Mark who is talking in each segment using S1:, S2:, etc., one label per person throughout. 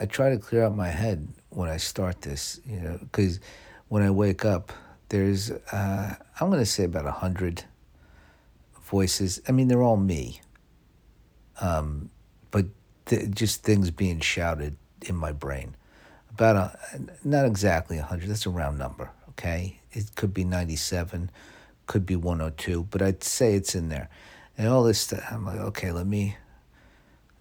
S1: I try to clear out my head when I start this, you know, because when I wake up, there's uh, I'm gonna say about a hundred voices. I mean, they're all me. Um, but th- just things being shouted in my brain. About a, not exactly a hundred. That's a round number. Okay, it could be ninety-seven, could be one hundred two, but I'd say it's in there. And all this stuff, I'm like, okay, let me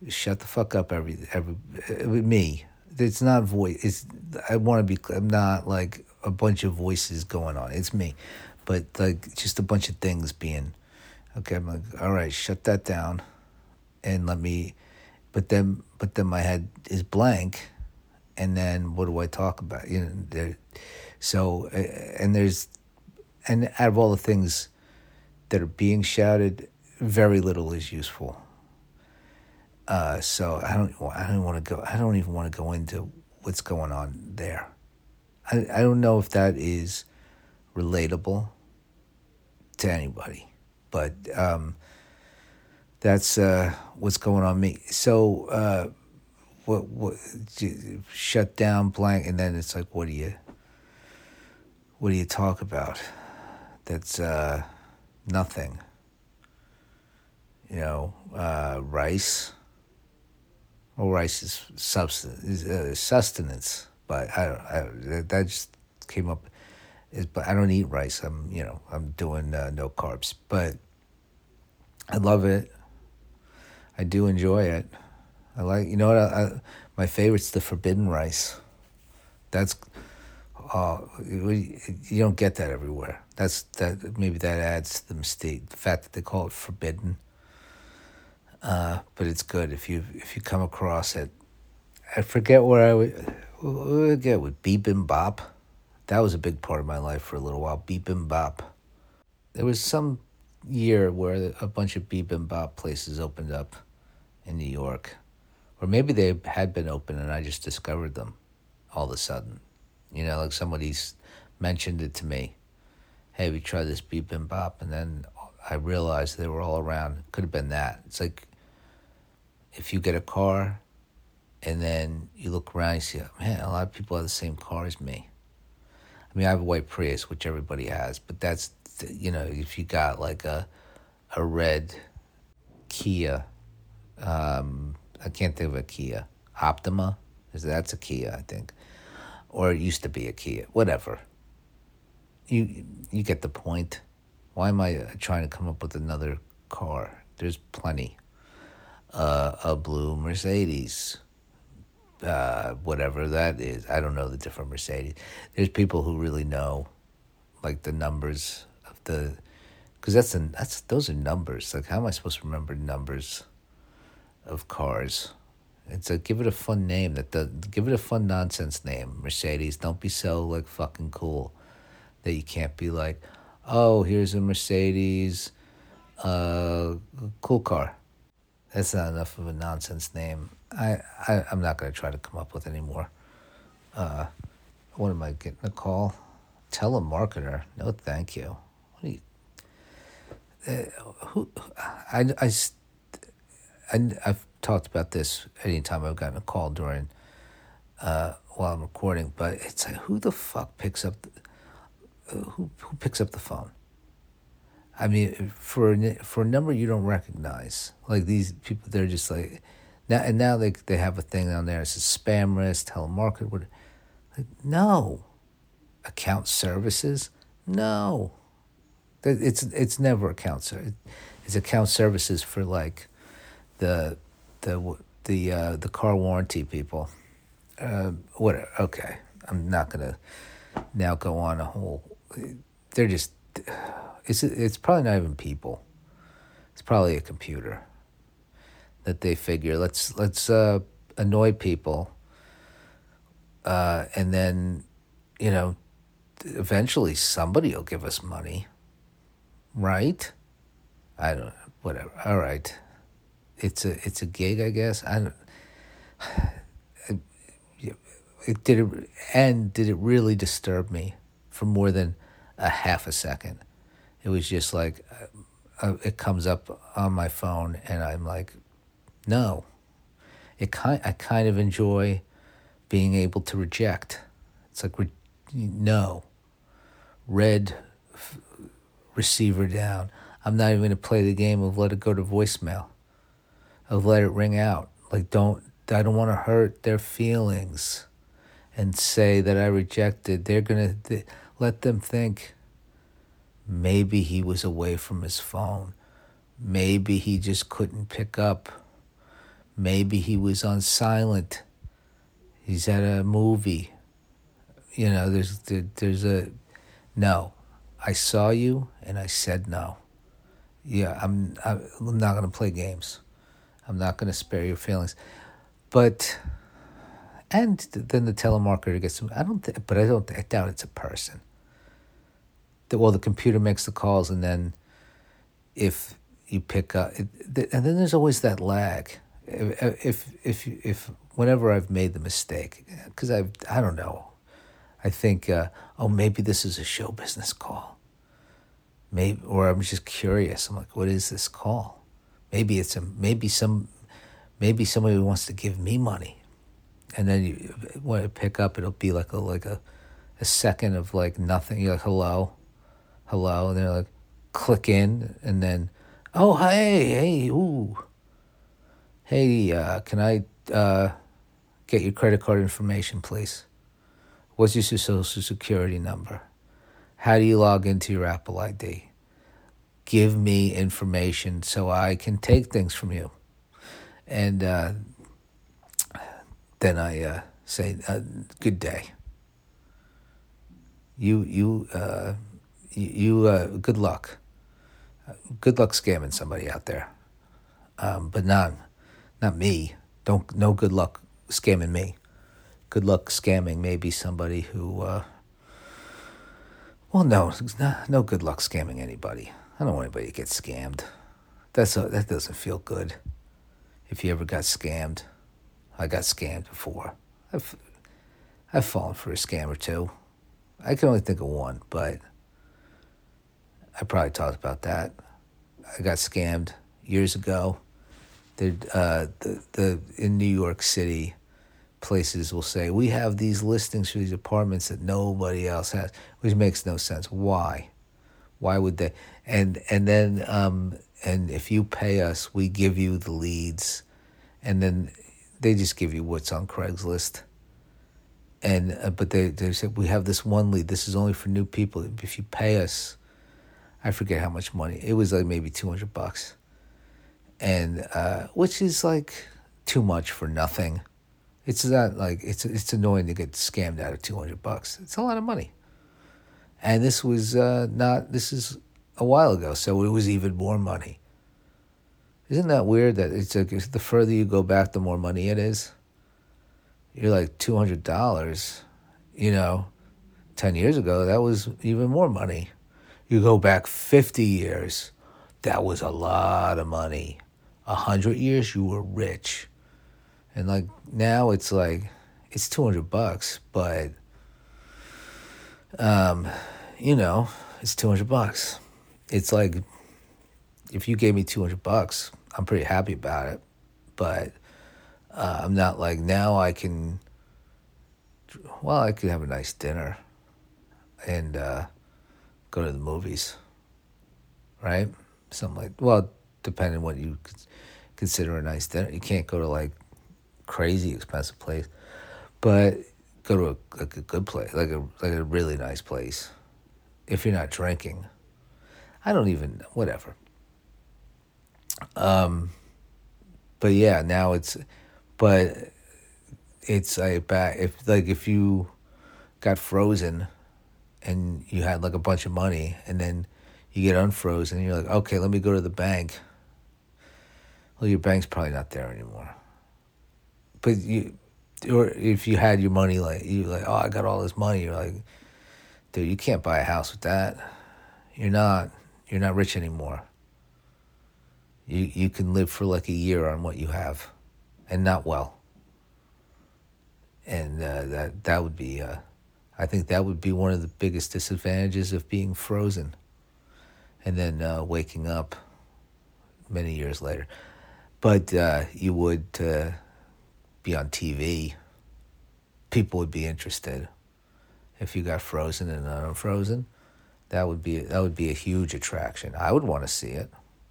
S1: shut the fuck up. Every every uh, me. It's not voice. It's I want to be. I'm not like a bunch of voices going on. It's me, but like just a bunch of things being. Okay, I'm like, all right, shut that down, and let me. But then, but then my head is blank, and then what do I talk about? You know, there. So, uh, and there's, and out of all the things that are being shouted, very little is useful. Uh, so I don't, I don't want to go. I don't even want to go into what's going on there. I, I don't know if that is relatable to anybody, but um, that's uh, what's going on me. So uh, what what shut down blank, and then it's like, what do you what do you talk about? That's uh, nothing. You know, uh, rice. Rice is substance, uh, sustenance but I. I, that just came up. Is but I don't eat rice. I'm you know I'm doing uh, no carbs, but I love it. I do enjoy it. I like you know what I, I, my favorite's the forbidden rice. That's uh, you don't get that everywhere. That's that maybe that adds to the mistake. The fact that they call it forbidden. Uh, but it's good if you if you come across it. I forget where I would again with bibimbap. That was a big part of my life for a little while. Bibimbap. There was some year where a bunch of bibimbap places opened up in New York, or maybe they had been open and I just discovered them all of a sudden. You know, like somebody's mentioned it to me. Hey, we tried this bibimbap, and then I realized they were all around. Could have been that. It's like if you get a car and then you look around you see, man, a lot of people have the same car as me. I mean, I have a white Prius, which everybody has, but that's, you know, if you got like a, a red Kia, um, I can't think of a Kia, Optima, that's a Kia, I think, or it used to be a Kia, whatever. You you get the point. Why am I trying to come up with another car? There's plenty. Uh, a blue Mercedes, uh, whatever that is. I don't know the different Mercedes. There's people who really know, like the numbers of the, because that's an that's those are numbers. Like how am I supposed to remember numbers of cars? It's like give it a fun name. That the give it a fun nonsense name. Mercedes. Don't be so like fucking cool that you can't be like, oh, here's a Mercedes, uh, cool car. That's not enough of a nonsense name. I, I I'm not going to try to come up with any more. Uh, what am I getting a call? Telemarketer? No, thank you. What are you? Uh, who? I, I, I, I've talked about this anytime I've gotten a call during uh, while I'm recording, but it's like who the fuck picks up? The, uh, who who picks up the phone? I mean, for for a number you don't recognize, like these people, they're just like now, and now they they have a thing on there. It says spam risk, telemarketer. Like, no, account services. No, it's it's never account. It's account services for like the the the uh, the car warranty people. Uh, whatever. Okay, I'm not gonna now go on a whole. They're just. It's it's probably not even people. It's probably a computer that they figure let's let's uh, annoy people, uh, and then you know eventually somebody will give us money, right? I don't whatever. All right, it's a it's a gig, I guess. I don't. It, did it, and did it really disturb me for more than a half a second? It was just like uh, uh it comes up on my phone, and I'm like, no. It kind I kind of enjoy being able to reject. It's like, re- no. Red f- receiver down. I'm not even going to play the game of let it go to voicemail, of let it ring out. Like, don't, I don't want to hurt their feelings and say that I rejected. They're going to let them think maybe he was away from his phone. Maybe he just couldn't pick up. Maybe he was on silent. He's at a movie. You know, there's there's a no. I saw you and I said no. Yeah, I'm I'm not going to play games. I'm not going to spare your feelings. But and then the telemarketer gets I don't th- but I don't I doubt it's a person. The, well the computer makes the calls and then if you pick up it, and then there's always that lag. If if if, whenever I've made the mistake cuz I've I don't know. I think uh, oh maybe this is a show business call. Maybe or I'm just curious. I'm like what is this call? Maybe it's a maybe some maybe somebody wants to give me money and then you when I pick up it'll be like a like a, a second of like nothing you're like hello hello and they're like click in and then oh hey hey ooh. Hey uh, can i uh, get your credit card information please? What's your social security number? How do you log into your apple id give me information so i can take things from you. And uh, then I uh, say, uh, "Good day." You you uh, you uh, good luck. Good luck scamming somebody out there, um, but not not me. Don't no good luck scamming me. Good luck scamming maybe somebody who. Uh, well, no, no good luck scamming anybody. I don't want anybody to get scammed. That's a, that doesn't feel good. If you ever got scammed. I got scammed before. I've I've fallen for a scam or two. I can only think of one, but I probably talked about that. I got scammed years ago. The uh, the the in New York City, places will say we have these listings for these apartments that nobody else has, which makes no sense. Why? Why would they? And and then um, and if you pay us, we give you the leads, and then they just give you what's on Craigslist. And uh, but they they said we have this one lead. This is only for new people. If you pay us, I forget how much money. It was like maybe two hundred bucks, and uh, which is like too much for nothing. It's not like it's it's annoying to get scammed out of two hundred bucks. It's a lot of money. And this was uh, not. This is a while ago, so it was even more money. Isn't that weird that it's like the further you go back, the more money it is? You're like two hundred dollars, you know. Ten years ago, that was even more money. You go back fifty years, that was a lot of money. A hundred years, you were rich, and like now, it's like it's two hundred bucks, but um, you know, it's two hundred bucks. It's like if you gave me two hundred bucks, I'm pretty happy about it, but uh, I'm not like now I can. Well, I could have a nice dinner, and uh, go to the movies. Right, something like well, depending what you consider a nice dinner. You can't go to like crazy expensive place, but go to a, like a good place, like a like a really nice place. If you're not drinking, I don't even whatever. Um, but yeah, now it's, but it's like back if like if you got frozen and you had like a bunch of money and then you get unfrozen and you're like, okay, let me go to the bank. Well, your bank's probably not there anymore. But you, or if you had your money, like you're like, oh, I got all this money. You're like, dude, you can't buy a house with that. You're not. You're not rich anymore. You you can live for like a year on what you have, and not well. And uh, that that would be, uh, I think that would be one of the biggest disadvantages of being frozen, and then uh, waking up many years later. But uh, you would uh, be on TV. people would be interested. If you got frozen and unfrozen, that would be that would be a huge attraction. I would want to see it.